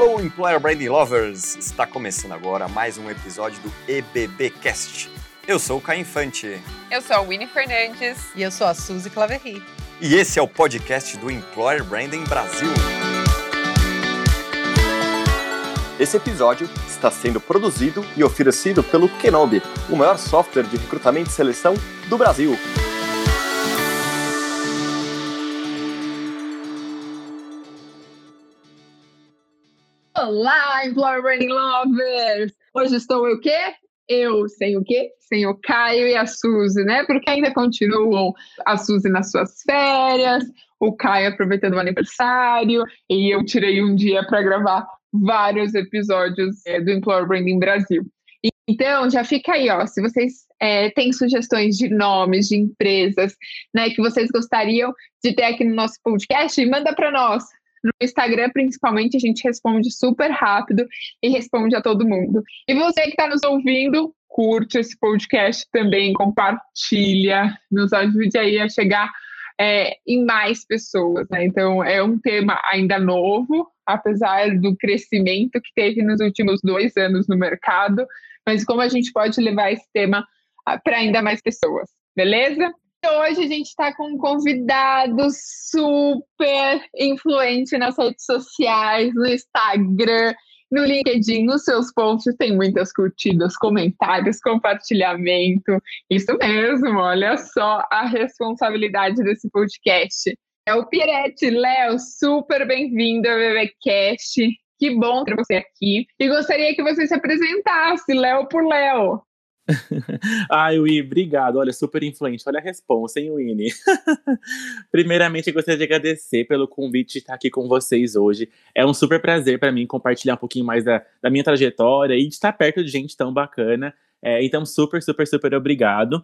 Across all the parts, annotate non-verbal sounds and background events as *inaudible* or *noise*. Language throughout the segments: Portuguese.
Alô, Employer Branding Lovers! Está começando agora mais um episódio do EBBcast. Eu sou o Caio Infante. Eu sou a Winnie Fernandes. E eu sou a Suzy Claverry. E esse é o podcast do Employer Branding Brasil. Esse episódio está sendo produzido e oferecido pelo Kenobi, o maior software de recrutamento e seleção do Brasil. Olá, Employer Branding Lovers! Hoje estou eu o quê? Eu sem o quê? Sem o Caio e a Suzy, né? Porque ainda continuam a Suzy nas suas férias, o Caio aproveitando o aniversário, e eu tirei um dia para gravar vários episódios é, do Employer Branding Brasil. Então, já fica aí, ó. Se vocês é, têm sugestões de nomes, de empresas, né, que vocês gostariam de ter aqui no nosso podcast, manda para nós. No Instagram, principalmente, a gente responde super rápido e responde a todo mundo. E você que está nos ouvindo, curte esse podcast também, compartilha, nos ajude aí a chegar é, em mais pessoas. Né? Então, é um tema ainda novo, apesar do crescimento que teve nos últimos dois anos no mercado, mas como a gente pode levar esse tema ah, para ainda mais pessoas, beleza? Hoje a gente está com um convidado super influente nas redes sociais, no Instagram, no LinkedIn, nos seus posts tem muitas curtidas, comentários, compartilhamento. Isso mesmo, olha só a responsabilidade desse podcast. É o Pierete, Léo, super bem-vindo ao BBcast. Que bom ter você aqui. E gostaria que você se apresentasse, Léo por Léo. *laughs* Ai, Ui, obrigado. Olha, super influente. Olha a resposta, hein, Winnie? *laughs* Primeiramente, gostaria de agradecer pelo convite de estar aqui com vocês hoje. É um super prazer para mim compartilhar um pouquinho mais da, da, minha trajetória e de estar perto de gente tão bacana. É, então, super, super, super obrigado.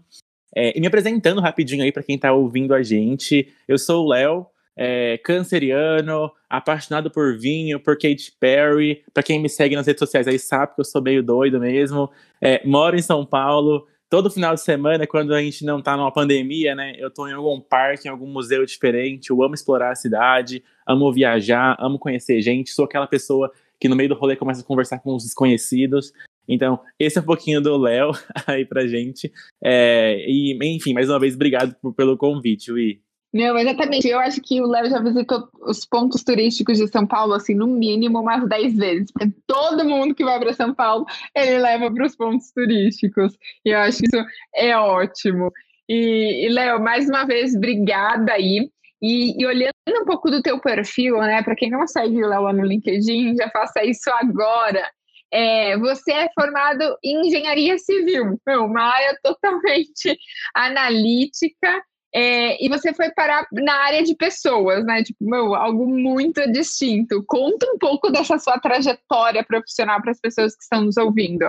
É, e me apresentando rapidinho aí para quem está ouvindo a gente, eu sou o Léo, é, canceriano, apaixonado por vinho, por Katy Perry. Para quem me segue nas redes sociais aí sabe que eu sou meio doido mesmo. É, moro em São Paulo. Todo final de semana, quando a gente não tá numa pandemia, né? Eu tô em algum parque, em algum museu diferente. Eu amo explorar a cidade, amo viajar, amo conhecer gente. Sou aquela pessoa que no meio do rolê começa a conversar com os desconhecidos. Então, esse é um pouquinho do Léo *laughs* aí pra gente. É, e, enfim, mais uma vez, obrigado por, pelo convite, Ui. Exatamente. Eu acho que o Léo já visitou os pontos turísticos de São Paulo, assim, no mínimo umas 10 vezes. Porque todo mundo que vai para São Paulo, ele leva para os pontos turísticos. E eu acho que isso é ótimo. E, e Léo, mais uma vez, obrigada aí. E, e, olhando um pouco do teu perfil, né? Para quem não segue o Léo no LinkedIn, já faça isso agora. É, você é formado em engenharia civil, uma área totalmente *laughs* analítica é, e você foi parar na área de pessoas, né? Tipo, meu, algo muito distinto. Conta um pouco dessa sua trajetória profissional para as pessoas que estão nos ouvindo.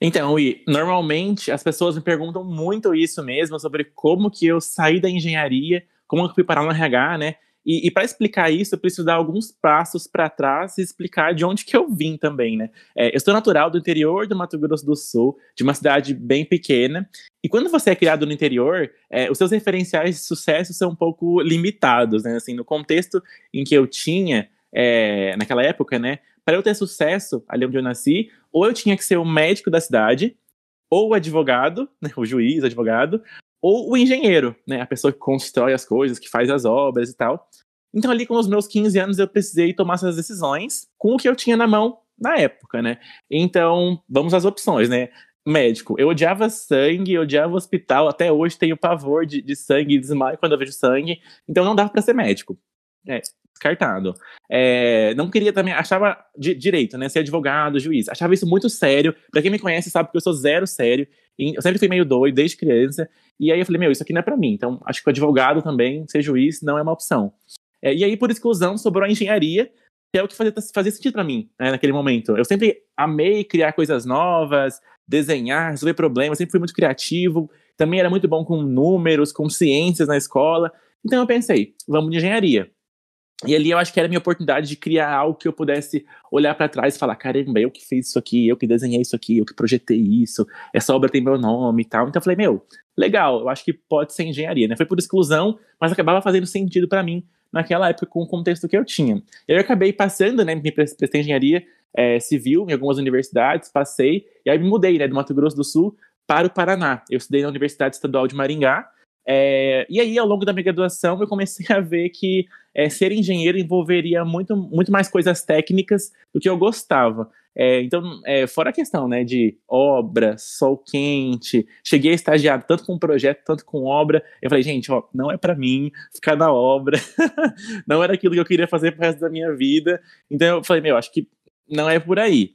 Então, e normalmente as pessoas me perguntam muito isso mesmo, sobre como que eu saí da engenharia, como eu fui parar no RH, né? E, e para explicar isso, eu preciso dar alguns passos para trás e explicar de onde que eu vim também, né? É, eu sou natural do interior do Mato Grosso do Sul, de uma cidade bem pequena. E quando você é criado no interior, é, os seus referenciais de sucesso são um pouco limitados, né? Assim, no contexto em que eu tinha é, naquela época, né? Para eu ter sucesso ali onde eu nasci, ou eu tinha que ser o médico da cidade, ou o advogado, *laughs* né, o juiz, advogado, ou o engenheiro, né, a pessoa que constrói as coisas, que faz as obras e tal. Então, ali com os meus 15 anos, eu precisei tomar essas decisões com o que eu tinha na mão na época, né? Então, vamos às opções, né? Médico, eu odiava sangue, eu odiava hospital, até hoje tenho pavor de, de sangue desmaio quando eu vejo sangue, então não dava para ser médico. É, descartado. É, não queria também, achava de, direito, né? Ser advogado, juiz. Achava isso muito sério. Pra quem me conhece sabe que eu sou zero sério. Eu sempre fui meio doido desde criança. E aí eu falei, meu, isso aqui não é para mim. Então, acho que o advogado também, ser juiz, não é uma opção. É, e aí, por exclusão, sobrou a engenharia, que é o que fazia, fazia sentido para mim, né, naquele momento. Eu sempre amei criar coisas novas, desenhar, resolver problemas, sempre fui muito criativo. Também era muito bom com números, com ciências na escola. Então eu pensei, vamos de engenharia. E ali eu acho que era a minha oportunidade de criar algo que eu pudesse olhar para trás e falar: caramba, eu que fiz isso aqui, eu que desenhei isso aqui, eu que projetei isso, essa obra tem meu nome e tal. Então eu falei: meu, legal, eu acho que pode ser engenharia, né? Foi por exclusão, mas acabava fazendo sentido para mim naquela época com o contexto que eu tinha. Eu acabei passando, né? Me prestei engenharia é, civil em algumas universidades, passei, e aí me mudei, né, do Mato Grosso do Sul para o Paraná. Eu estudei na Universidade Estadual de Maringá, é, e aí, ao longo da minha graduação, eu comecei a ver que é, ser engenheiro envolveria muito, muito mais coisas técnicas do que eu gostava. É, então, é, fora a questão né, de obra, sol quente, cheguei a estagiar tanto com projeto, tanto com obra. Eu falei, gente, ó, não é para mim ficar na obra, *laughs* não era aquilo que eu queria fazer pro resto da minha vida. Então, eu falei, meu, acho que não é por aí.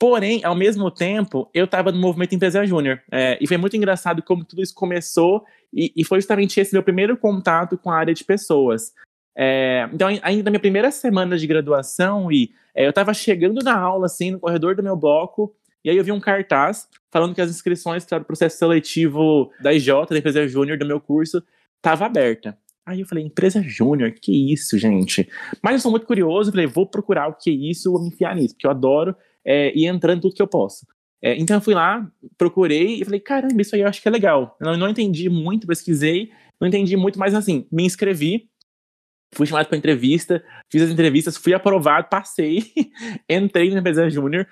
Porém, ao mesmo tempo, eu estava no movimento Empresa Júnior. É, e foi muito engraçado como tudo isso começou, e, e, foi justamente esse meu primeiro contato com a área de pessoas. É, então, ainda na minha primeira semana de graduação, e é, eu estava chegando na aula, assim, no corredor do meu bloco, e aí eu vi um cartaz falando que as inscrições para o processo seletivo da IJ, da Empresa Júnior, do meu curso, estava aberta. Aí eu falei, empresa júnior, que isso, gente? Mas eu sou muito curioso, falei, vou procurar o que é isso, vou me enfiar nisso, porque eu adoro é, ir entrando tudo que eu posso. É, então eu fui lá, procurei e falei, caramba, isso aí eu acho que é legal. Eu não, não entendi muito, pesquisei, não entendi muito, mas assim, me inscrevi, fui chamado para entrevista, fiz as entrevistas, fui aprovado, passei, *laughs* entrei na empresa júnior,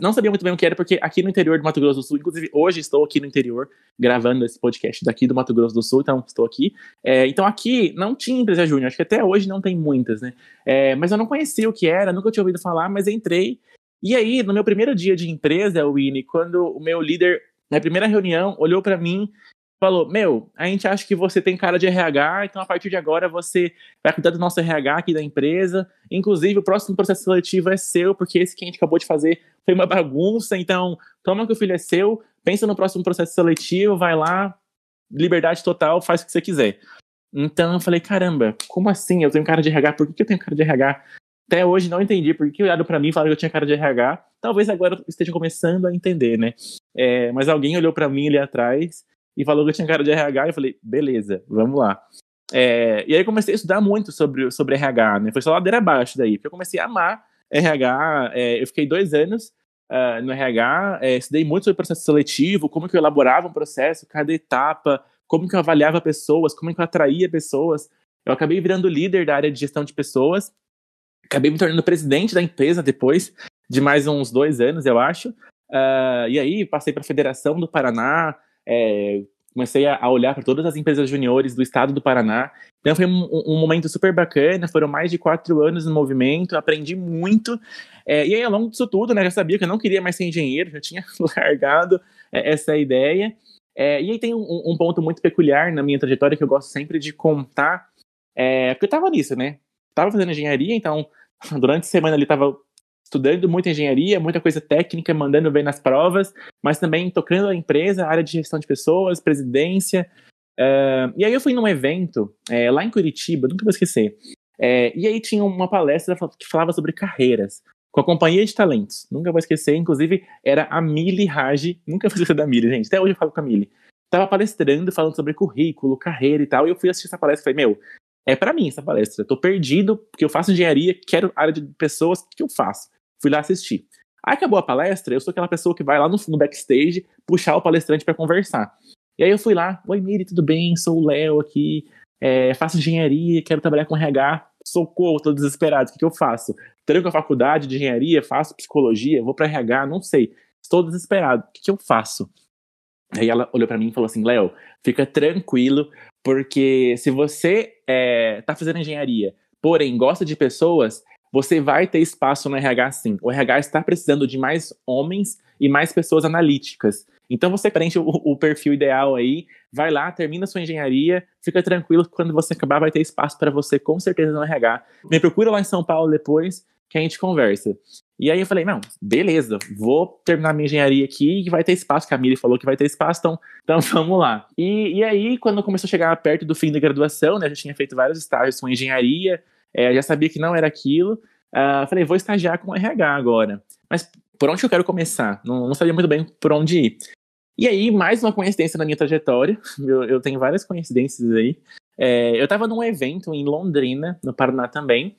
não sabia muito bem o que era, porque aqui no interior do Mato Grosso do Sul, inclusive hoje estou aqui no interior, gravando esse podcast daqui do Mato Grosso do Sul, então estou aqui. É, então aqui não tinha empresa júnior, acho que até hoje não tem muitas, né? É, mas eu não conhecia o que era, nunca tinha ouvido falar, mas entrei. E aí, no meu primeiro dia de empresa, Winnie, quando o meu líder, na primeira reunião, olhou para mim falou: Meu, a gente acha que você tem cara de RH, então a partir de agora você vai cuidar do nosso RH aqui da empresa. Inclusive, o próximo processo seletivo é seu, porque esse que a gente acabou de fazer foi uma bagunça. Então, toma que o filho é seu, pensa no próximo processo seletivo, vai lá, liberdade total, faz o que você quiser. Então eu falei: Caramba, como assim? Eu tenho cara de RH, por que eu tenho cara de RH? Até hoje não entendi por que olharam para mim e falaram que eu tinha cara de RH. Talvez agora esteja começando a entender, né? É, mas alguém olhou para mim ali atrás e falou que eu tinha cara de RH, e eu falei, beleza, vamos lá. É, e aí comecei a estudar muito sobre, sobre RH, né? Foi só ladeira abaixo daí, porque eu comecei a amar RH, é, eu fiquei dois anos uh, no RH, é, estudei muito sobre processo seletivo, como que eu elaborava um processo, cada etapa, como que eu avaliava pessoas, como que eu atraía pessoas. Eu acabei virando líder da área de gestão de pessoas, acabei me tornando presidente da empresa depois de mais uns dois anos, eu acho. Uh, e aí passei para a Federação do Paraná, é, comecei a, olhar para todas as empresas juniores do estado do Paraná. Então foi um, um, momento super bacana, foram mais de quatro anos no movimento, aprendi muito. É, e aí, ao longo disso tudo, né, já sabia que eu não queria mais ser engenheiro, *laughs* já tinha largado é, essa ideia. É, e aí tem um, um, ponto muito peculiar na minha trajetória que eu gosto sempre de contar, é, porque eu estava nisso, né? Tava fazendo engenharia, então *laughs* durante a semana ali estava estudando muita engenharia, muita coisa técnica, mandando bem nas provas, mas também tocando a empresa, área de gestão de pessoas, presidência. Uh, e aí eu fui num evento é, lá em Curitiba, nunca vou esquecer. É, e aí tinha uma palestra que falava sobre carreiras, com a Companhia de Talentos. Nunca vou esquecer, inclusive era a Mili Raj, nunca vou esquecer da Mili, gente, até hoje eu falo com a Mili. Tava palestrando, falando sobre currículo, carreira e tal, e eu fui assistir essa palestra e falei, meu, é para mim essa palestra. Eu tô perdido, porque eu faço engenharia, quero área de pessoas, o que eu faço? Fui lá assistir. Aí acabou a palestra, eu sou aquela pessoa que vai lá no, backstage puxar o palestrante para conversar. E aí eu fui lá, oi Miri, tudo bem? Sou o Léo aqui, é, faço engenharia, quero trabalhar com RH. Socorro, tô desesperado, o que, que eu faço? Tranco a faculdade de engenharia, faço psicologia, vou para RH, não sei. Estou desesperado, o que, que eu faço? Aí ela olhou para mim e falou assim: Léo, fica tranquilo, porque se você é, tá fazendo engenharia, porém gosta de pessoas, você vai ter espaço no RH sim. O RH está precisando de mais homens e mais pessoas analíticas. Então você preenche o, o, perfil ideal aí, vai lá, termina sua engenharia, fica tranquilo que quando você acabar vai ter espaço para você com certeza no RH. Me procura lá em São Paulo depois que a gente conversa. E aí eu falei, não, beleza, vou terminar minha engenharia aqui e vai ter espaço, Miri falou que vai ter espaço, então, *laughs* então vamos lá. E, e aí, quando começou a chegar perto do fim da graduação, né, eu já tinha feito vários estágios com engenharia, é, já sabia que não era aquilo. Uh, falei, vou estagiar com RH agora. Mas por onde eu quero começar? Não, não, sabia muito bem por onde ir. E aí, mais uma coincidência na minha trajetória. *laughs* Eu, eu tenho várias coincidências aí. É, eu estava num evento em Londrina, no Paraná também.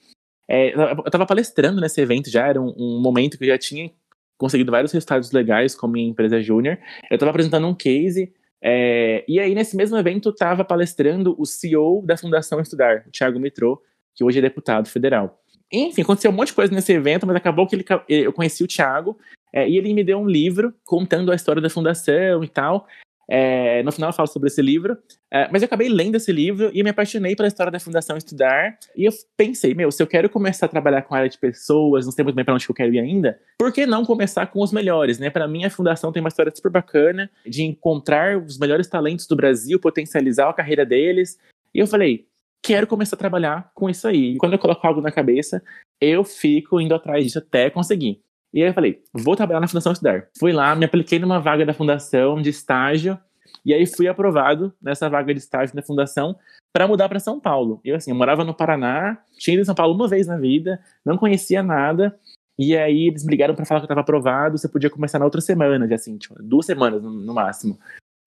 É, eu estava palestrando nesse evento já, era um, um, momento que eu já tinha conseguido vários resultados legais com a minha empresa júnior. Eu estava apresentando um case, é, e aí nesse mesmo evento estava palestrando o CEO da Fundação Estudar, o Thiago Mitrô, que hoje é deputado federal. Enfim, aconteceu um monte de coisa nesse evento, mas acabou que ele, eu conheci o Thiago é, e ele me deu um livro contando a história da fundação e tal. É, no final eu falo sobre esse livro, é, mas eu acabei lendo esse livro e me apaixonei pela história da Fundação Estudar. E eu pensei, meu, se eu quero começar a trabalhar com a área de pessoas, não sei muito bem para onde eu quero ir ainda, por que não começar com os melhores, né? Para mim, a Fundação tem uma história super bacana de encontrar os melhores talentos do Brasil, potencializar a carreira deles. E eu falei, quero começar a trabalhar com isso aí. E quando eu coloco algo na cabeça, eu fico indo atrás disso até conseguir. E aí eu falei, vou trabalhar na Fundação Estudar. Fui lá, me apliquei numa vaga da fundação de estágio, e aí fui aprovado nessa vaga de estágio da fundação para mudar para São Paulo. Eu assim, eu morava no Paraná, tinha ido em São Paulo uma vez na vida, não conhecia nada, e aí eles me ligaram para falar que eu estava aprovado, você podia começar na outra semana, já assim, tipo, duas semanas no, no máximo.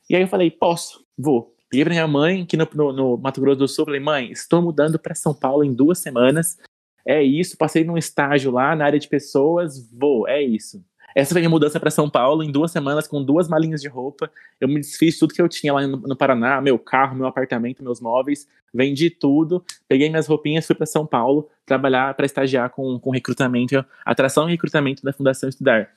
E aí eu falei, posso, vou. Liguei pra minha mãe, aqui no, no, no Mato Grosso do Sul, falei, mãe, estou mudando para São Paulo em duas semanas. É isso, passei num estágio lá na área de pessoas, vou, é isso. Essa foi a minha mudança para São Paulo em duas semanas, com duas malinhas de roupa. Eu me desfiz tudo que eu tinha lá no, no Paraná, meu carro, meu apartamento, meus móveis, vendi tudo, peguei minhas roupinhas, fui para São Paulo trabalhar para estagiar com, com recrutamento, atração e recrutamento da Fundação Estudar.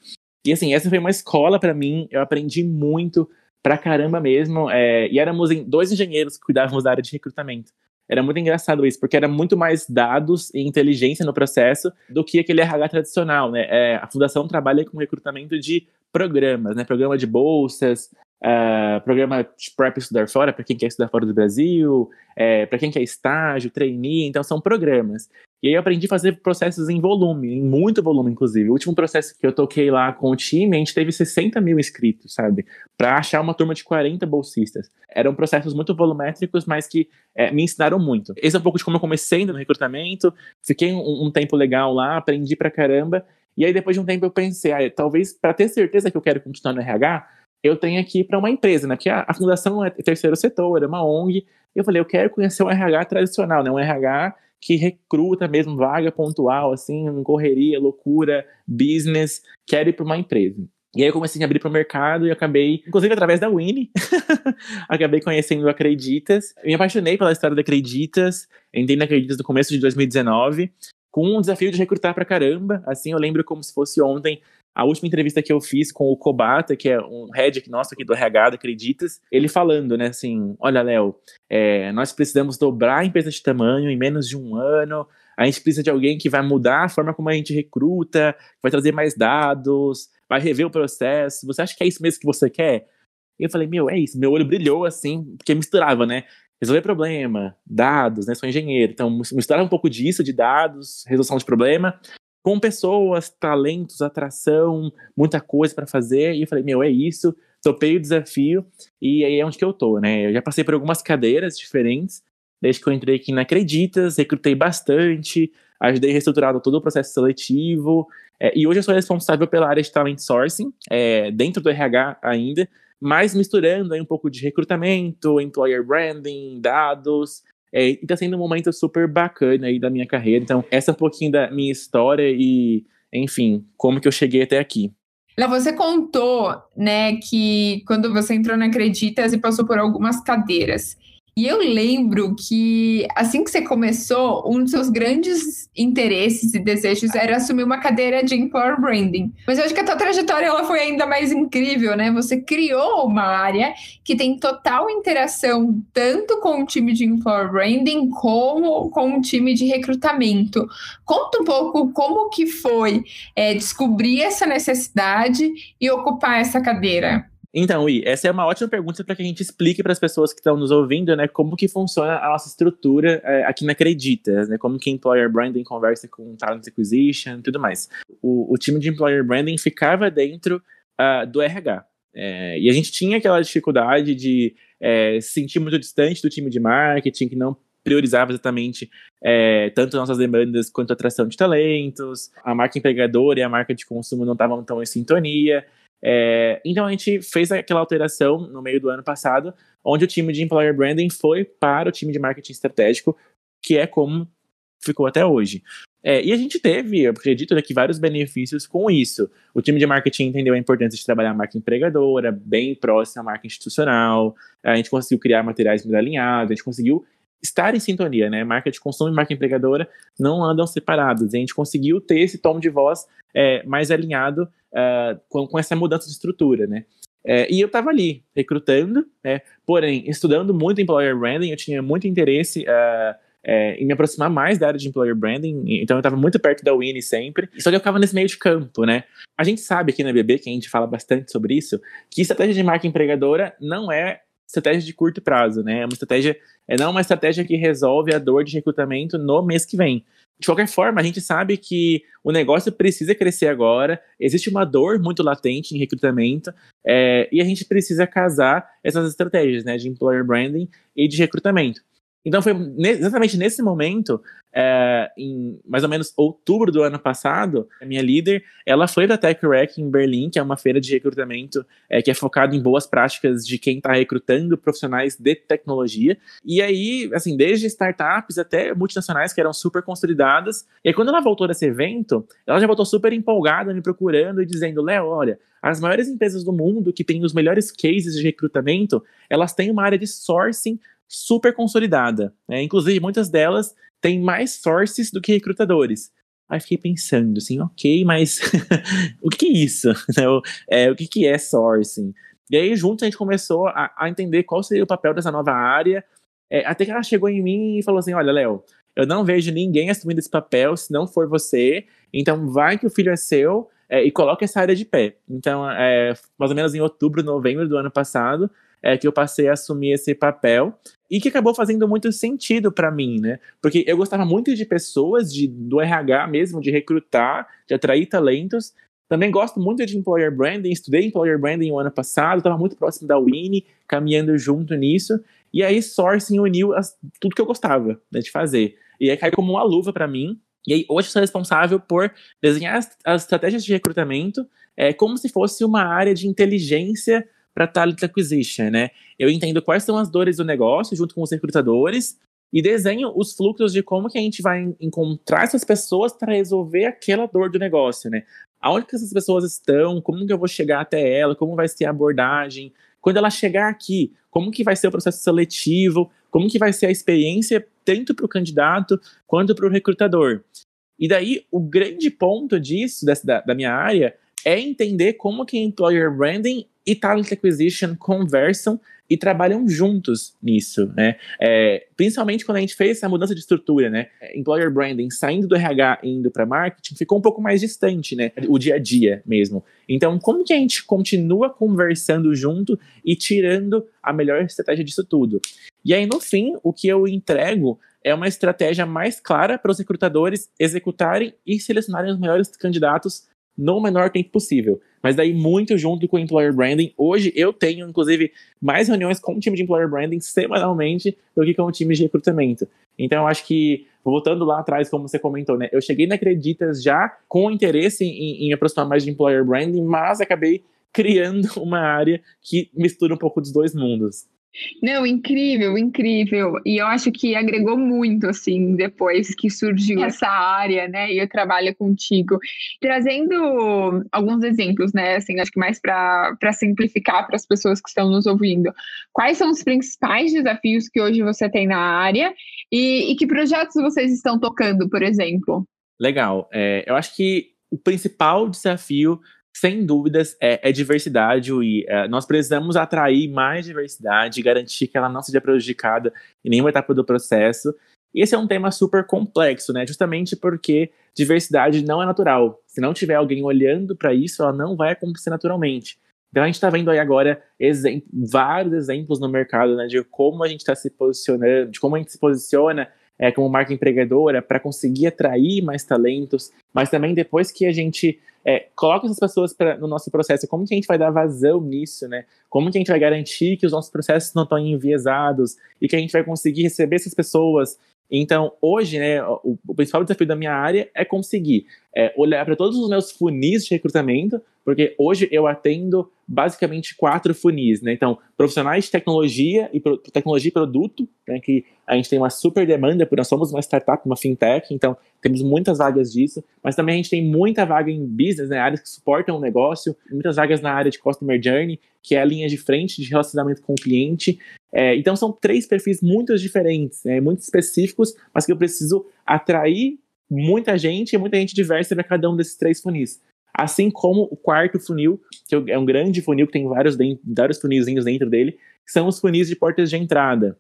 E assim, essa foi uma escola para mim, eu aprendi muito, pra caramba mesmo. É, e éramos dois engenheiros que cuidávamos da área de recrutamento. Era muito engraçado isso, porque era muito mais dados e inteligência no processo do que aquele RH tradicional, né? É, a fundação trabalha com recrutamento de programas, né? Programa de bolsas, uh, programa de PrEP estudar fora, para quem quer estudar fora do Brasil, é, para quem quer estágio, trainee, então são programas. E aí eu aprendi a fazer processos em volume, em muito volume, inclusive. O último processo que eu toquei lá com o time, a gente teve 60 mil inscritos, sabe? Para achar uma turma de 40 bolsistas. Eram processos muito volumétricos, mas que é, me ensinaram muito. Esse é um pouco de como eu comecei no recrutamento, fiquei um, um tempo legal lá, aprendi pra caramba. E aí, depois de um tempo, eu pensei, ah, talvez para ter certeza que eu quero continuar no RH, eu tenho que ir para uma empresa, né? Porque a, a, fundação é terceiro setor, é uma ONG. Eu falei, eu quero conhecer um RH tradicional, né? Um RH que recruta mesmo vaga pontual, assim, correria, loucura, business, quero ir para uma empresa. E aí eu comecei a abrir para o mercado e acabei, inclusive através da Winnie, *laughs* acabei conhecendo o Acreditas. Me apaixonei pela história da Acreditas, entrei na Acreditas no começo de 2019, com um desafio de recrutar para caramba. Assim, eu lembro como se fosse ontem a última entrevista que eu fiz com o Kobata, que é um head nosso aqui do RH, acreditas, ele falando, né, assim, olha, Léo, é, nós precisamos dobrar a empresa de tamanho em menos de um ano, a gente precisa de alguém que vai mudar a forma como a gente recruta, vai trazer mais dados, vai rever o processo, você acha que é isso mesmo que você quer? E eu falei, meu, é isso, meu olho brilhou, assim, porque misturava, né, resolver problema, dados, né? Sou engenheiro, então misturar um pouco disso, de dados, resolução de problema, com pessoas, talentos, atração, muita coisa para fazer. E eu falei, meu, é isso. Topei o desafio e aí é onde que eu tô, né? Eu já passei por algumas cadeiras diferentes, desde que eu entrei aqui na Acreditas, recrutei bastante, ajudei a reestruturar todo o processo seletivo. É, e hoje eu sou responsável pela área de talent sourcing, é, dentro do RH ainda, mas misturando aí um pouco de recrutamento, employer branding, dados, é, e tá sendo um momento super bacana aí da minha carreira. Então, essa é um pouquinho da minha história e, enfim, como que eu cheguei até aqui. Léo, você contou, né, que quando você entrou na Acreditas e passou por algumas cadeiras. E eu lembro que assim que você começou, um dos seus grandes interesses e desejos era assumir uma cadeira de employer branding. Mas eu acho que a tua trajetória ela foi ainda mais incrível, né? Você criou uma área que tem total interação tanto com o time de employer branding como com o time de recrutamento. Conta um pouco como que foi é, descobrir essa necessidade e ocupar essa cadeira. Então, I, essa é uma ótima pergunta para que a gente explique para as pessoas que estão nos ouvindo, né, como que funciona a nossa estrutura é, aqui na Acreditas, né, como que Employer Branding conversa com Talent Acquisition e tudo mais. O, o, time de Employer Branding ficava dentro uh, do RH. É, e a gente tinha aquela dificuldade de é, se sentir muito distante do time de marketing, que não priorizava exatamente é, tanto nossas demandas quanto a atração de talentos, a marca empregadora e a marca de consumo não estavam tão em sintonia. É, então a gente fez aquela alteração no meio do ano passado, onde o time de Employer Branding foi para o time de marketing estratégico, que é como ficou até hoje. É, e a gente teve, eu acredito, né, que vários benefícios com isso. O time de marketing entendeu a importância de trabalhar a marca empregadora, bem próxima à marca institucional, a gente conseguiu criar materiais mais alinhados, a gente conseguiu estar em sintonia, né? Marca de consumo e marca empregadora não andam separadas. A gente conseguiu ter esse tom de voz é, mais alinhado uh, com, com, essa mudança de estrutura, né? É, e eu estava ali, recrutando, né? porém, estudando muito employer branding, eu tinha muito interesse uh, é, em me aproximar mais da área de employer branding, então eu estava muito perto da Winnie sempre, só que eu ficava nesse meio de campo, né? A gente sabe aqui na BB, que a gente fala bastante sobre isso, que estratégia de marca empregadora não é estratégia de curto prazo, né? É uma estratégia, é não uma estratégia que resolve a dor de recrutamento no mês que vem. De qualquer forma, a gente sabe que o negócio precisa crescer agora, existe uma dor muito latente em recrutamento, é, e a gente precisa casar essas estratégias né, de employer branding e de recrutamento. Então foi exatamente nesse momento, é, em mais ou menos outubro do ano passado, a minha líder, ela foi da TechRec em Berlim, que é uma feira de recrutamento é, que é focado em boas práticas de quem está recrutando profissionais de tecnologia. E aí, assim, desde startups até multinacionais que eram super consolidadas. E aí, quando ela voltou desse evento, ela já voltou super empolgada, me procurando e dizendo, Léo, olha, as maiores empresas do mundo que têm os melhores cases de recrutamento, elas têm uma área de sourcing super consolidada. Né? Inclusive, muitas delas têm mais sources do que recrutadores. Aí fiquei pensando assim, ok, mas *laughs* o que, é isso? *laughs* é, o que, que é sourcing? E aí, juntos, a gente começou a, a entender qual seria o papel dessa nova área. É, até que ela chegou em mim e falou assim: Olha, Léo, eu não vejo ninguém assumindo esse papel se não for você. Então, vai que o filho é seu é, e coloca essa área de pé. Então, é, mais ou menos em outubro, novembro do ano passado, é que eu passei a assumir esse papel e que acabou fazendo muito sentido para mim, né? Porque eu gostava muito de pessoas, de, do RH mesmo, de recrutar, de atrair talentos. Também gosto muito de employer branding, estudei employer branding o ano passado, estava muito próximo da Winnie, caminhando junto nisso. E aí sourcing uniu as, tudo que eu gostava né, de fazer. E aí caiu como uma luva para mim. E aí hoje sou responsável por desenhar as, as estratégias de recrutamento é, como se fosse uma área de inteligência para talent acquisition, né? Eu entendo quais são as dores do negócio junto com os recrutadores e desenho os fluxos de como que a gente vai encontrar essas pessoas para resolver aquela dor do negócio, né? Aonde que essas pessoas estão, como que eu vou chegar até ela, como vai ser a abordagem, quando ela chegar aqui, como que vai ser o processo seletivo, como que vai ser a experiência tanto para o candidato quanto para o recrutador. E daí, o grande ponto disso, dessa, da, da minha área, é entender como que employer branding e talent acquisition conversam e trabalham juntos nisso, né? É, principalmente quando a gente fez essa mudança de estrutura, né? Employer branding saindo do RH e indo para marketing ficou um pouco mais distante, né? O dia a dia mesmo. Então, como que a gente continua conversando junto e tirando a melhor estratégia disso tudo? E aí, no fim, o que eu entrego é uma estratégia mais clara para os recrutadores executarem e selecionarem os melhores candidatos no menor tempo possível. Mas daí muito junto com o Employer Branding. Hoje eu tenho, inclusive, mais reuniões com o time de Employer Branding semanalmente do que com o time de recrutamento. Então eu acho que, voltando lá atrás, como você comentou, né? Eu cheguei na Acreditas já com interesse em, em aproximar mais de Employer Branding, mas acabei *laughs* criando uma área que mistura um pouco dos dois mundos. Não, incrível, incrível. E eu acho que agregou muito, assim, depois que surgiu essa área, né? E eu trabalho contigo. Trazendo alguns exemplos, né? Assim, acho que mais para simplificar para as pessoas que estão nos ouvindo. Quais são os principais desafios que hoje você tem na área e, e que projetos vocês estão tocando, por exemplo? Legal. É, eu acho que o principal desafio sem dúvidas, é, é diversidade e é, nós precisamos atrair mais diversidade, garantir que ela não seja prejudicada em nenhuma etapa do processo. E esse é um tema super complexo, né? Justamente porque diversidade não é natural. Se não tiver alguém olhando para isso, ela não vai acontecer naturalmente. Então a gente está vendo aí agora vários exemplos no mercado né, de como a gente está se posicionando, de como a gente se posiciona é, como marca empregadora para conseguir atrair mais talentos, mas também depois que a gente é, coloca essas pessoas pra, no nosso processo, como que a gente vai dar vazão nisso, né? Como que a gente vai garantir que os nossos processos não estão enviesados e que a gente vai conseguir receber essas pessoas então, hoje, né, o, o, principal desafio da minha área é conseguir é, olhar para todos os meus funis de recrutamento, porque hoje eu atendo basicamente quatro funis, né? Então, profissionais de tecnologia e pro, tecnologia e produto, né, que a gente tem uma super demanda, porque nós somos uma startup, uma fintech, então temos muitas vagas disso, mas também a gente tem muita vaga em business, né, áreas que suportam o negócio, muitas vagas na área de customer journey, que é a linha de frente de relacionamento com o cliente. É, então são três perfis muito diferentes, né, muito específicos, mas que eu preciso atrair muita gente e muita gente diversa para cada um desses três funis. Assim como o quarto funil, que é um grande funil que tem vários, vários funilzinhos dentro dele, que são os funis de portas de entrada.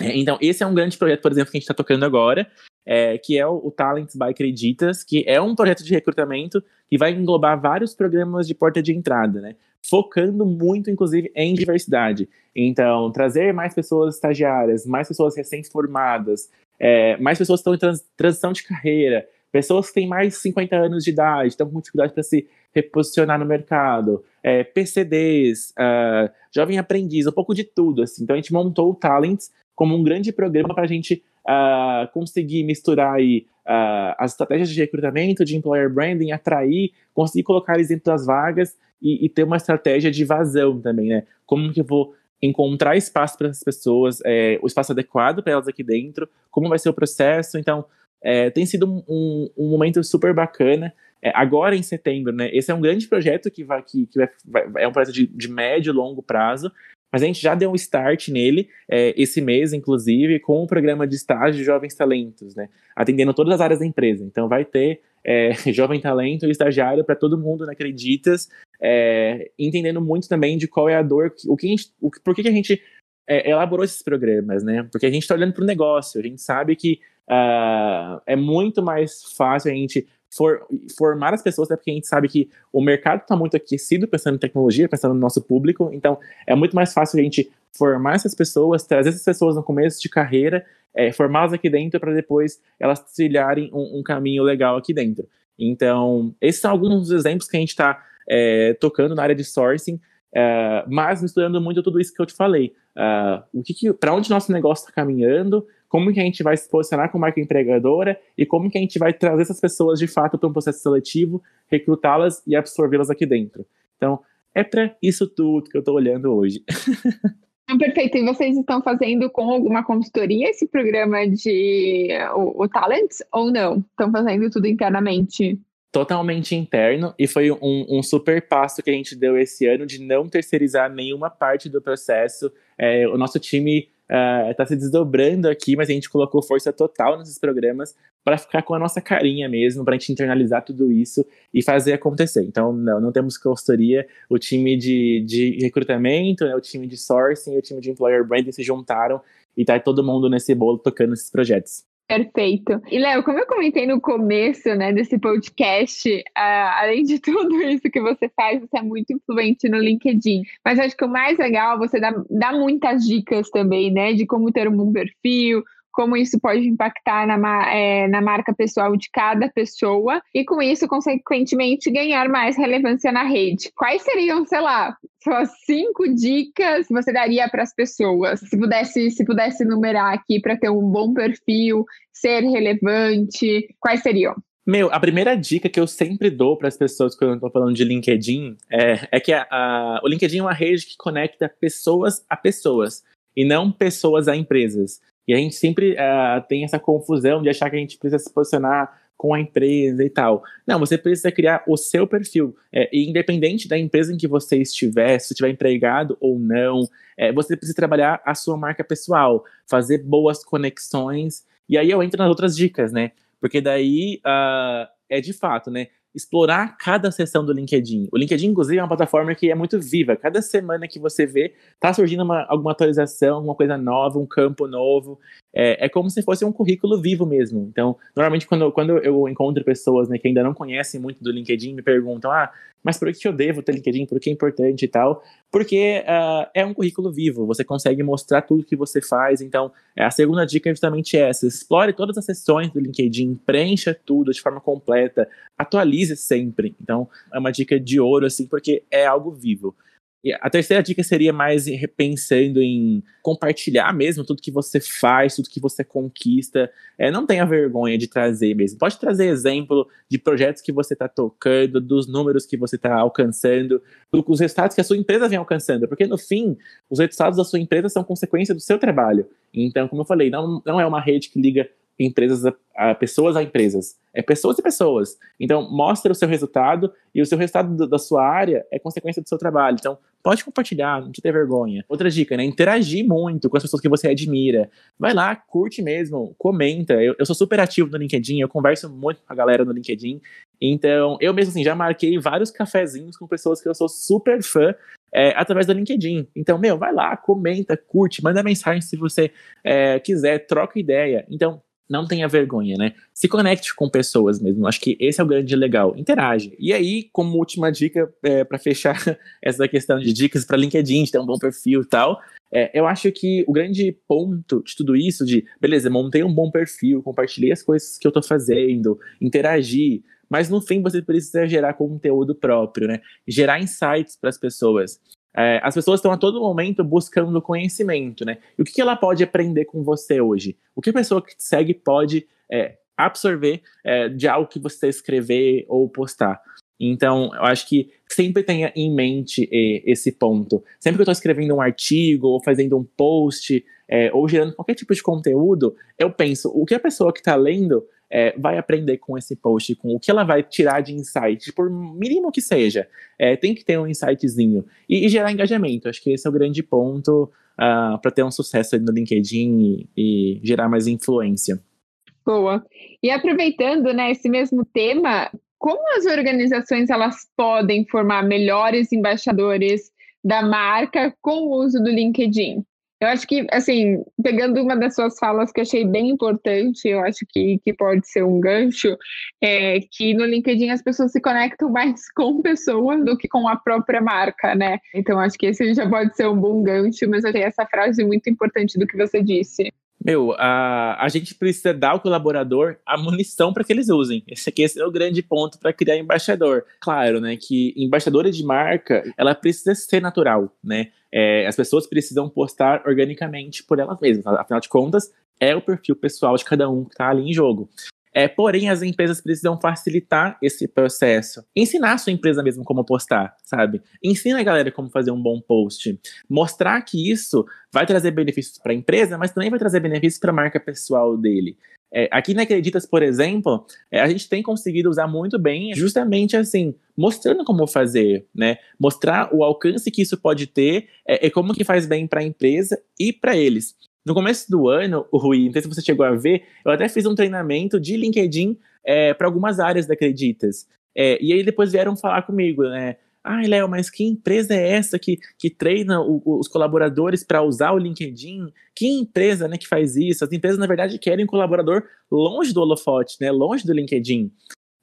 É, então, esse é um grande projeto, por exemplo, que a gente está tocando agora, é, que é o, o, Talents by Creditas, que é um projeto de recrutamento que vai englobar vários programas de porta de entrada, né? Focando muito, inclusive, em diversidade. Então, trazer mais pessoas estagiárias, mais pessoas recém-formadas, é, mais pessoas que estão em trans, transição de carreira, pessoas que têm mais de 50 anos de idade, estão com dificuldade para se reposicionar no mercado, é, PCDs, uh, ah, jovem aprendiz, um pouco de tudo. Assim. Então, a gente montou o Talents como um grande programa para a gente uh, conseguir misturar aí, uh, as estratégias de recrutamento, de employer branding, atrair, conseguir colocar eles dentro das vagas e, e ter uma estratégia de vazão também, né? Como que eu vou encontrar espaço para essas pessoas, é, o espaço adequado para elas aqui dentro, como vai ser o processo. Então, é, tem sido um, um, um, momento super bacana. É, agora em setembro, né? Esse é um grande projeto que vai, que, que vai, vai é um projeto de, de médio e longo prazo, mas a gente já deu um start nele é, esse mês, inclusive, com o programa de estágio de jovens talentos, né? Atendendo todas as áreas da empresa. Então vai ter é, *laughs* jovem talento e estagiário para todo mundo na Acreditas, é, entendendo muito também de qual é a dor, o que a gente, o, por que, que a gente é, elaborou esses programas, né? Porque a gente está olhando para o negócio, a gente sabe que uh, é muito mais fácil a gente for, formar as pessoas, até porque a gente sabe que o mercado está muito aquecido pensando em tecnologia, pensando no nosso público, então é muito mais fácil a gente formar essas pessoas, trazer essas pessoas no começo de carreira, é, formá-las aqui dentro para depois elas trilharem um, um, caminho legal aqui dentro. Então, esses são alguns dos exemplos que a gente está é, tocando na área de sourcing, é, mas misturando muito tudo isso que eu te falei. O que, que para onde nosso negócio está caminhando, como que a gente vai se posicionar como marca empregadora e como que a gente vai trazer essas pessoas de fato para um processo seletivo, recrutá-las e absorvê-las aqui dentro. Então, é para isso tudo que eu estou olhando hoje. *laughs* Perfeito. E vocês estão fazendo com alguma consultoria esse programa de o, o Talents ou não? Estão fazendo tudo internamente? Totalmente interno e foi um, um, super passo que a gente deu esse ano de não terceirizar nenhuma parte do processo. É, o nosso time está uh, se desdobrando aqui, mas a gente colocou força total nesses programas para ficar com a nossa carinha mesmo, para a gente internalizar tudo isso e fazer acontecer. Então, não, não temos consultoria, o time de, de recrutamento, né, o time de sourcing o time de employer branding se juntaram e tá todo mundo nesse bolo tocando esses projetos. Perfeito. E, Léo, como eu comentei no começo né, desse podcast, uh, além de *laughs* tudo isso que você faz, você é muito influente no LinkedIn. Mas acho que o mais legal, você dá, dá muitas dicas também, né? De como ter um bom perfil, como isso pode impactar na, é, na marca pessoal de cada pessoa e, com isso, consequentemente, ganhar mais relevância na rede. Quais seriam, sei lá, suas cinco dicas que você daria para as pessoas? Se pudesse, se pudesse numerar aqui para ter um bom perfil, ser relevante, quais seriam? Meu, a primeira dica que eu sempre dou para as pessoas quando eu estou falando de LinkedIn é, é que a, a, o LinkedIn é uma rede que conecta pessoas a pessoas e não pessoas a empresas. E a gente sempre uh, tem essa confusão de achar que a gente precisa se posicionar com a empresa e tal. Não, você precisa criar o seu perfil. É, e independente da empresa em que você estiver, se estiver empregado ou não, é, você precisa trabalhar a sua marca pessoal, fazer boas conexões. E aí eu entro nas outras dicas, né? Porque daí uh, é de fato, né? Explorar cada sessão do LinkedIn. O LinkedIn, inclusive, é uma plataforma que é muito viva. Cada semana que você vê, tá surgindo uma, alguma atualização, alguma coisa nova, um campo novo. É, é como se fosse um currículo vivo mesmo. Então, normalmente quando, quando eu encontro pessoas né, que ainda não conhecem muito do LinkedIn, me perguntam, ah, mas por que eu devo ter LinkedIn? Por que é importante e tal? Porque uh, é um currículo vivo, você consegue mostrar tudo que você faz. Então, a segunda dica é justamente essa: explore todas as sessões do LinkedIn, preencha tudo de forma completa, atualize sempre. Então, é uma dica de ouro, assim, porque é algo vivo. A terceira dica seria mais repensando em compartilhar mesmo tudo que você faz, tudo que você conquista. É, não tenha vergonha de trazer mesmo. Pode trazer exemplo de projetos que você está tocando, dos números que você está alcançando, dos resultados que a sua empresa vem alcançando. Porque no fim, os resultados da sua empresa são consequência do seu trabalho. Então, como eu falei, não, não é uma rede que liga empresas a, a, pessoas a empresas. É pessoas e pessoas. Então, mostra o seu resultado e o seu resultado do, da sua área é consequência do seu trabalho. Então, pode compartilhar, não te ter vergonha. Outra dica, né? Interagir muito com as pessoas que você admira. Vai lá, curte mesmo, comenta. Eu, eu sou super ativo no LinkedIn, eu converso muito com a galera no LinkedIn. Então, eu mesmo assim, já marquei vários cafezinhos com pessoas que eu sou super fã é, através do LinkedIn. Então, meu, vai lá, comenta, curte, manda mensagem se você é, quiser, troca ideia. Então, não tenha vergonha, né? Se conecte com pessoas mesmo. Acho que esse é o grande legal. Interage. E aí, como última dica, é, para fechar *laughs* essa questão de dicas para LinkedIn, de ter um bom perfil e tal, é, eu acho que o grande ponto de tudo isso, de beleza, montei um bom perfil, compartilhei as coisas que eu tô fazendo, interagir, mas no fim você precisa gerar conteúdo próprio, né? Gerar insights para as pessoas. É, as pessoas estão a todo momento buscando conhecimento, né? E o que, que ela pode aprender com você hoje? O que a pessoa que te segue pode é, absorver é, de algo que você escrever ou postar? Então, eu acho que sempre tenha em mente esse ponto. Sempre que eu estou escrevendo um artigo, ou fazendo um post, é, ou gerando qualquer tipo de conteúdo, eu penso, o que a pessoa que está lendo é, vai aprender com esse post, com o que ela vai tirar de insight, por mínimo que seja. É, tem que ter um insightzinho. E, e, gerar engajamento. Acho que esse é o grande ponto uh, ah, para ter um sucesso no LinkedIn e, e gerar mais influência. Boa. E aproveitando né, esse mesmo tema, como as organizações elas podem formar melhores embaixadores da marca com o uso do LinkedIn? Eu acho que, assim, pegando uma das suas falas que achei bem importante, eu acho que, que pode ser um gancho, é que no LinkedIn as pessoas se conectam mais *laughs* com pessoas do que com a própria marca, né? Então acho que esse já pode ser um bom gancho, mas eu achei essa frase muito importante do que você disse. Meu, a, a gente precisa dar ao colaborador a munição para que eles usem. Esse aqui esse é o grande ponto para criar embaixador. Claro, né, que embaixadora de marca, ela precisa ser natural, né? É, as pessoas precisam postar organicamente por elas mesmas. Afinal de contas, é o perfil pessoal de cada um que está ali em jogo. É, porém, as empresas precisam facilitar esse processo. Ensinar a sua empresa mesmo como postar, sabe? Ensina a galera como fazer um bom post. Mostrar que isso vai trazer benefícios para a empresa, mas também vai trazer benefícios para a marca pessoal dele. É, aqui na Acreditas, por exemplo, é, a gente tem conseguido usar muito bem, justamente assim, mostrando como fazer, né? Mostrar o alcance que isso pode ter é, e como que faz bem para a empresa e para eles. No começo do ano, o Rui, não sei se você chegou a ver, eu até fiz um treinamento de LinkedIn é, para algumas áreas da Acreditas. É, e aí depois vieram falar comigo, né? Ah, Léo, mas que empresa é essa que, que treina o, os colaboradores para usar o LinkedIn? Que empresa né, que faz isso? As empresas, na verdade, querem um colaborador longe do holofote, né, longe do LinkedIn.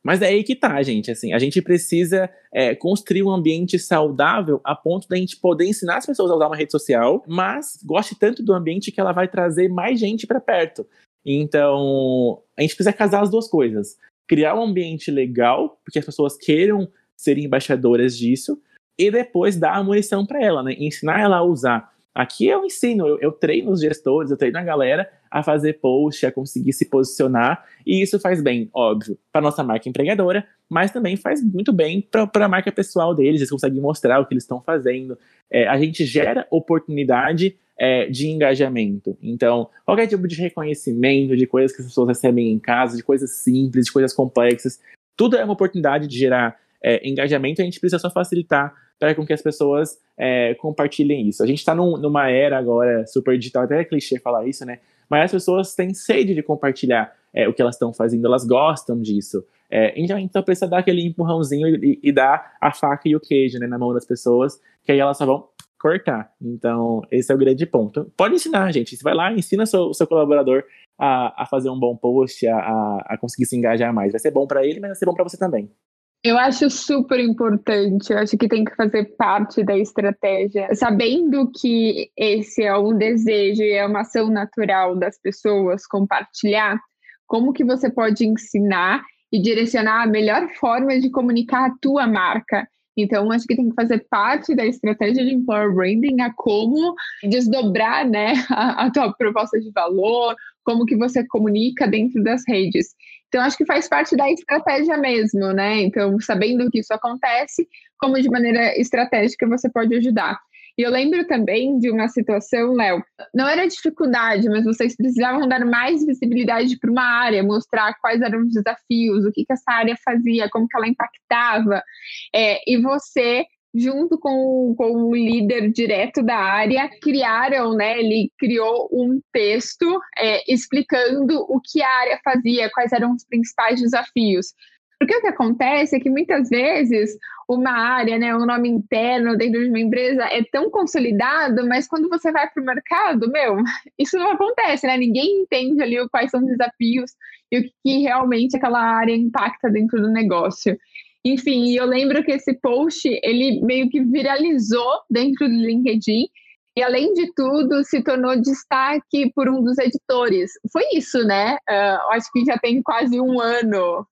Mas é aí que tá, gente. Assim, a gente precisa é, construir um ambiente saudável a ponto da gente poder ensinar as pessoas a usar uma rede social, mas goste tanto do ambiente que ela vai trazer mais gente para perto. Então, a gente precisa casar as duas coisas. Criar um ambiente legal, porque as pessoas queiram ser embaixadoras disso, e depois dar a munição para ela, né? Ensinar ela a usar. Aqui eu ensino, eu, eu treino os gestores, eu treino a galera a fazer post, a conseguir se posicionar, e isso faz bem, óbvio, para nossa marca empregadora, mas também faz muito bem para a marca pessoal deles, eles conseguem mostrar o que eles estão fazendo. É, a gente gera oportunidade é, de engajamento. Então, qualquer tipo de reconhecimento, de coisas que as pessoas recebem em casa, de coisas simples, de coisas complexas, tudo é uma oportunidade de gerar é, engajamento, a gente precisa só facilitar para com que as pessoas é, compartilhem isso. A gente está num, numa era agora super digital, até é clichê falar isso, né? Mas as pessoas têm sede de compartilhar é, o que elas estão fazendo, elas gostam disso. É, então, então precisa dar aquele empurrãozinho e, e, dar a faca e o queijo né, na mão das pessoas, que aí elas só vão cortar. Então, esse é o grande ponto. Pode ensinar, gente. Você vai lá, ensina seu, o seu colaborador a, a fazer um bom post, a, a, a conseguir se engajar mais. Vai ser bom para ele, mas vai ser bom para você também. Eu acho super importante, eu acho que tem que fazer parte da estratégia, sabendo que esse é um desejo e é uma ação natural das pessoas compartilhar, como que você pode ensinar e direcionar a melhor forma de comunicar a tua marca. Então, acho que tem que fazer parte da estratégia de employer branding a como desdobrar né, *laughs* a, a tua proposta de valor, como que você comunica dentro das redes. Então, acho que faz parte da estratégia mesmo, né? Então, sabendo que isso acontece, como de maneira estratégica você pode ajudar. E eu lembro também de uma situação, Léo, não era dificuldade, mas vocês precisavam dar mais visibilidade para uma área, mostrar quais eram os desafios, o que, que essa área fazia, como que ela impactava. É, e você junto com, com o líder direto da área, criaram, né? Ele criou um texto é, explicando o que a área fazia, quais eram os principais desafios. Porque o que acontece é que muitas vezes uma área, né, um nome interno dentro de uma empresa é tão consolidado, mas quando você vai para o mercado, meu, *laughs* isso não acontece, né? Ninguém entende ali quais são os desafios e o que realmente aquela área impacta dentro do negócio. Enfim, eu lembro que esse post, ele meio que viralizou dentro do LinkedIn e, além de tudo, se tornou destaque por um dos editores. Foi isso, né? Uh, acho que já tem quase um ano.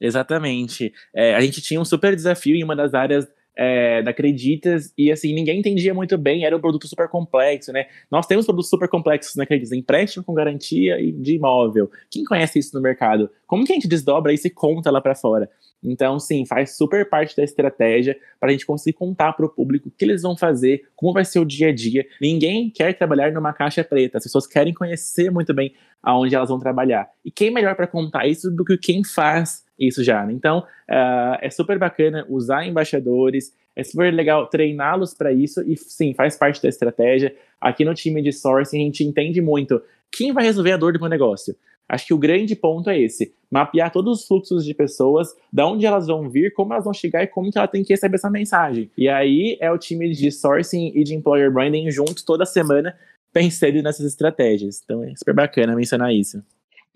Exatamente. É, a gente tinha um super desafio em uma das áreas é, da Acreditas, e assim, ninguém entendia muito bem, era um produto super complexo, né? Nós temos produtos super complexos na Acreditas, empréstimo com garantia e de imóvel. Quem conhece isso no mercado? Como que a gente desdobra isso e conta lá para fora? Então, sim, faz super parte da estratégia para a gente conseguir contar para o público o que eles vão fazer, como vai ser o dia a dia. Ninguém quer trabalhar numa caixa preta, as pessoas querem conhecer muito bem aonde elas vão trabalhar. E quem melhor para contar isso do que quem faz isso já? Né? Então, uh, é super bacana usar embaixadores, é super legal treiná-los para isso e sim, faz parte da estratégia. Aqui no time de sourcing, a gente entende muito quem vai resolver a dor do meu negócio. Acho que o grande ponto é esse: mapear todos os fluxos de pessoas, da onde elas vão vir, como elas vão chegar e como que ela tem que receber essa mensagem. E aí é o time de sourcing e de employer branding juntos toda semana pensando nessas estratégias. Então é super bacana mencionar isso.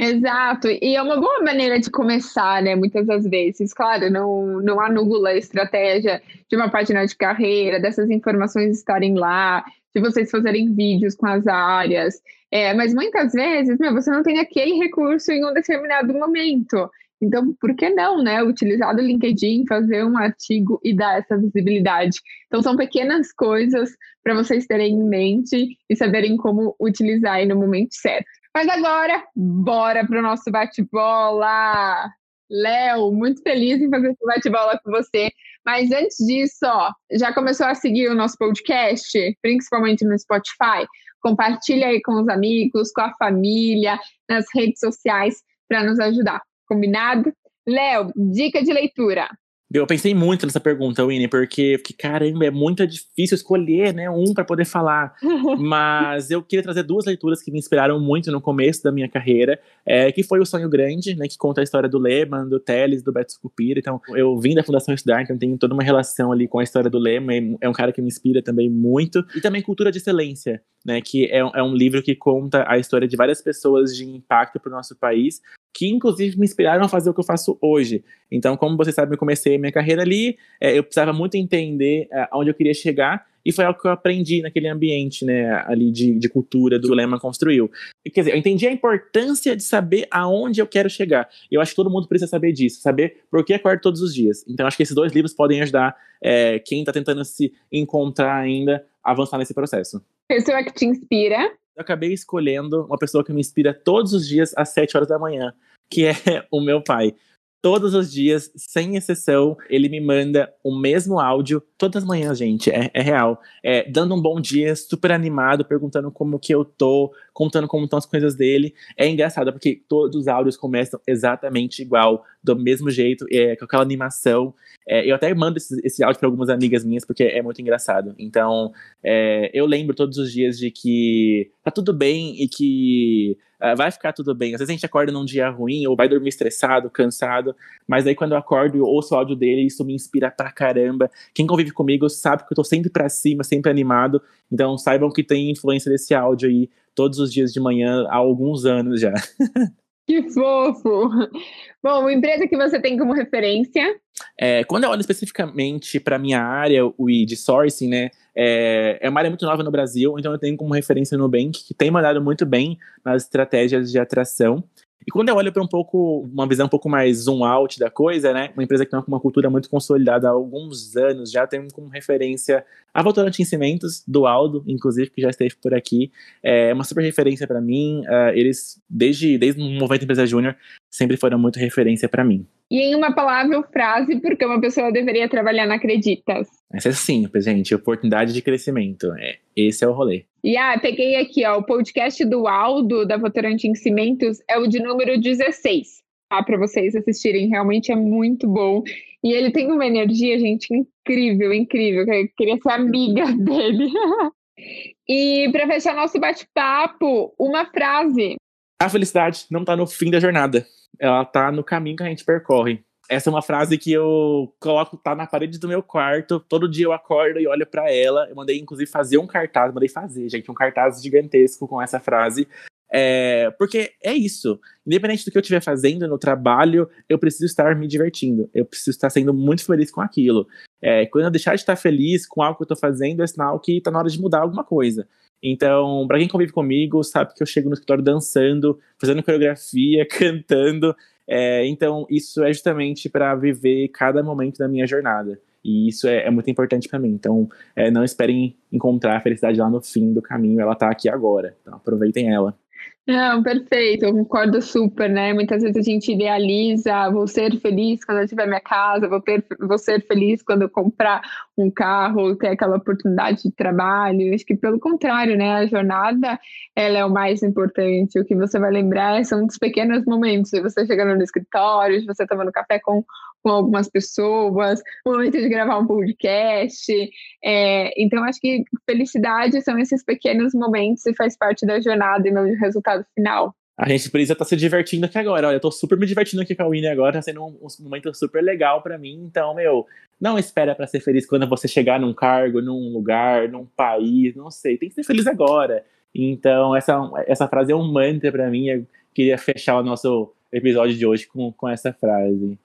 Exato, e é uma boa maneira de começar, né? Muitas das vezes, claro, não, não anula a estratégia de uma página de carreira, dessas informações estarem lá, de vocês fazerem vídeos com as áreas, é, mas muitas vezes, meu, você não tem aquele recurso em um determinado momento. Então, por que não, né? Utilizar o LinkedIn, fazer um artigo e dar essa visibilidade. Então, são pequenas coisas para vocês terem em mente e saberem como utilizar no momento certo. Mas agora, bora para o nosso bate-bola! Léo, muito feliz em fazer esse bate-bola com você. Mas antes disso, ó, já começou a seguir o nosso podcast, principalmente no Spotify? Compartilha aí com os amigos, com a família, nas redes sociais para nos ajudar. Combinado? Léo, dica de leitura. Eu pensei muito nessa pergunta, Winnie, porque, porque caramba, é muito difícil escolher, né, um para poder falar. *laughs* Mas eu queria trazer duas leituras que me inspiraram muito no começo da minha carreira, é, que foi O Sonho Grande, né, que conta a história do Lehman, do Teles, do Beto Scupira. Então, eu vim da Fundação Estudar, então tenho toda uma relação ali com a história do Lehman, é um cara que me inspira também muito. E também Cultura de Excelência, né, que é, é um livro que conta a história de várias pessoas de impacto para o nosso país, que inclusive me inspiraram a fazer o que eu faço hoje. Então, como você sabe, eu comecei minha carreira ali, é, eu precisava muito entender é, aonde eu queria chegar, e foi algo que eu aprendi naquele ambiente, né, ali de, de cultura do Lema construiu. Quer dizer, eu entendi a importância de saber aonde eu quero chegar. E eu acho que todo mundo precisa saber disso, saber por que acordo todos os dias. Então, acho que esses dois livros podem ajudar é, quem está tentando se encontrar ainda a avançar nesse processo. Pessoa que te inspira. Eu acabei escolhendo uma pessoa que me inspira todos os dias às 7 horas da manhã que é *laughs* o meu pai. Todos os dias, sem exceção, ele me manda o mesmo áudio, todas as manhãs, gente, é, é real. É, dando um bom dia, super animado, perguntando como que eu tô, contando como estão as coisas dele. É engraçado, porque todos os áudios começam exatamente igual, do mesmo jeito, é, com aquela animação. É, eu até mando esse, esse áudio para algumas amigas minhas, porque é muito engraçado. Então, é, eu lembro todos os dias de que tá tudo bem e que uh, vai ficar tudo bem. Às vezes a gente acorda num dia ruim ou vai dormir estressado, cansado, mas aí quando eu acordo e ouço o áudio dele, isso me inspira pra caramba. Quem convive comigo sabe que eu tô sempre pra cima, sempre animado. Então saibam que tem influência desse áudio aí todos os dias de manhã há alguns anos já. *laughs* Que fofo! Bom, uma empresa que você tem como referência? É, quando eu olho especificamente para minha área, o de sourcing, né? É, é uma área muito nova no Brasil, então eu tenho como referência o Nubank, que tem mandado muito bem nas estratégias de atração. E quando eu olho para um pouco, uma visão um pouco mais zoom out da coisa, né? Uma empresa que tem uma cultura muito consolidada há alguns anos, já tem como referência a Votorantim Cimentos, do Aldo, inclusive, que já esteve por aqui. É uma super referência para mim. Uh, eles, desde, desde o Movimento Empresa Júnior, sempre foram muito referência para mim. E em uma palavra ou frase, porque uma pessoa deveria trabalhar na Acreditas? Essa é simples, gente. Oportunidade de crescimento. É, esse é o rolê. E ah, peguei aqui, ó, o podcast do Aldo, da Votorantim Cimentos, é o de número 16, tá? Para vocês assistirem. Realmente é muito bom. E ele tem uma energia, gente, incrível, incrível. Eu queria ser amiga *laughs* dele. e para fechar nosso bate-papo, uma frase. A felicidade não tá no fim da jornada. Ela tá no caminho que a gente percorre. Essa é uma frase que eu coloco, tá na parede do meu quarto. Todo dia eu acordo e olho para ela. Eu mandei, inclusive, fazer um cartaz. Mandei fazer, gente, um cartaz gigantesco com essa frase. É, porque é isso. Independente do que eu estiver fazendo no trabalho, eu preciso estar me divertindo. Eu preciso estar sendo muito feliz com aquilo. É, quando eu deixar de estar feliz com algo que eu estou fazendo, é sinal que está na hora de mudar alguma coisa. Então, para quem convive comigo, sabe que eu chego no escritório dançando, fazendo coreografia, *laughs* cantando. É, então, isso é justamente para viver cada momento da minha jornada. E isso é, é muito importante para mim. Então, é, não esperem encontrar a felicidade lá no fim do caminho, ela está aqui agora. Então, aproveitem ela. Não, perfeito, eu concordo super, né? Muitas vezes a gente idealiza, vou ser feliz quando eu tiver minha casa, vou, vou ser feliz quando eu comprar um carro, ter aquela oportunidade de trabalho. Acho que pelo contrário, né? A jornada, ela é o mais importante. O que você vai lembrar são dos pequenos momentos, de você chegando no escritório, de você tomando café com com algumas pessoas, o momento de gravar um podcast. É, então, acho que felicidade são esses pequenos momentos e faz parte da jornada e não do resultado final. A gente precisa estar tá se divertindo aqui agora. Olha, eu tô super me divertindo aqui com a Winnie agora, tá sendo um, um momento super legal para mim. Então, meu, não espera para ser feliz quando você chegar num cargo, num lugar, num país, não sei. Tem que ser feliz agora. Então, essa, essa frase é um mantra para mim. Eu queria fechar o nosso episódio de hoje com, com essa frase.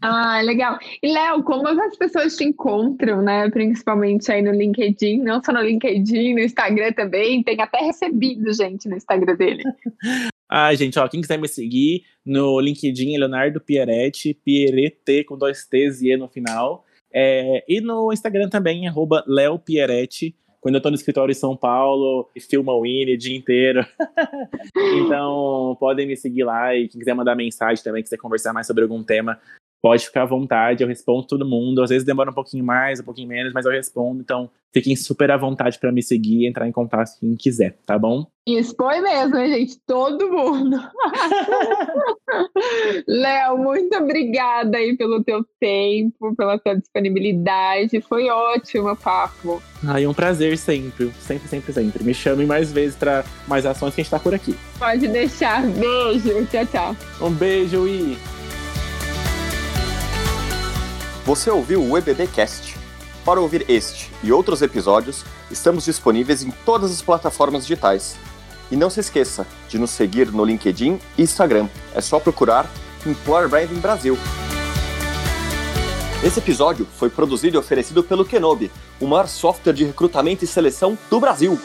Ah, legal. E, Léo, como as pessoas te encontram, né? Principalmente aí no LinkedIn, não só no LinkedIn, no Instagram também. Tem até recebido gente no Instagram dele. *laughs* ah, gente, ó, quem quiser me seguir no LinkedIn é Leonardo Pieretti, Pierete com dois T's e E no final. É, e no Instagram também, arroba Léo Pieretti. Quando eu tô no escritório em São Paulo, filma o Winnie o dia inteiro. *laughs* então, podem me seguir lá e quem quiser mandar mensagem também, quiser conversar mais sobre algum tema, pode ficar à vontade, eu respondo todo mundo. Às vezes demora um pouquinho mais, um pouquinho menos, mas eu respondo. Então, fiquem super à vontade para me seguir e entrar em contato quem quiser, tá bom? Expõe mesmo, hein, gente? Todo mundo. *laughs* Léo, muito obrigada aí pelo teu tempo, pela tua disponibilidade. Foi ótimo o papo. Ai, um prazer sempre, sempre, sempre, sempre. Me chame mais vezes para mais ações que a gente tá por aqui. Pode deixar. Beijo. Tchau, tchau. Um beijo e você ouviu o EBBcast. Para ouvir este e outros episódios, estamos disponíveis em todas as plataformas digitais. E não se esqueça de nos seguir no LinkedIn e Instagram. É só procurar Employer Branding Brasil. Esse episódio foi produzido e oferecido pelo Kenobi, o maior software de recrutamento e seleção do Brasil.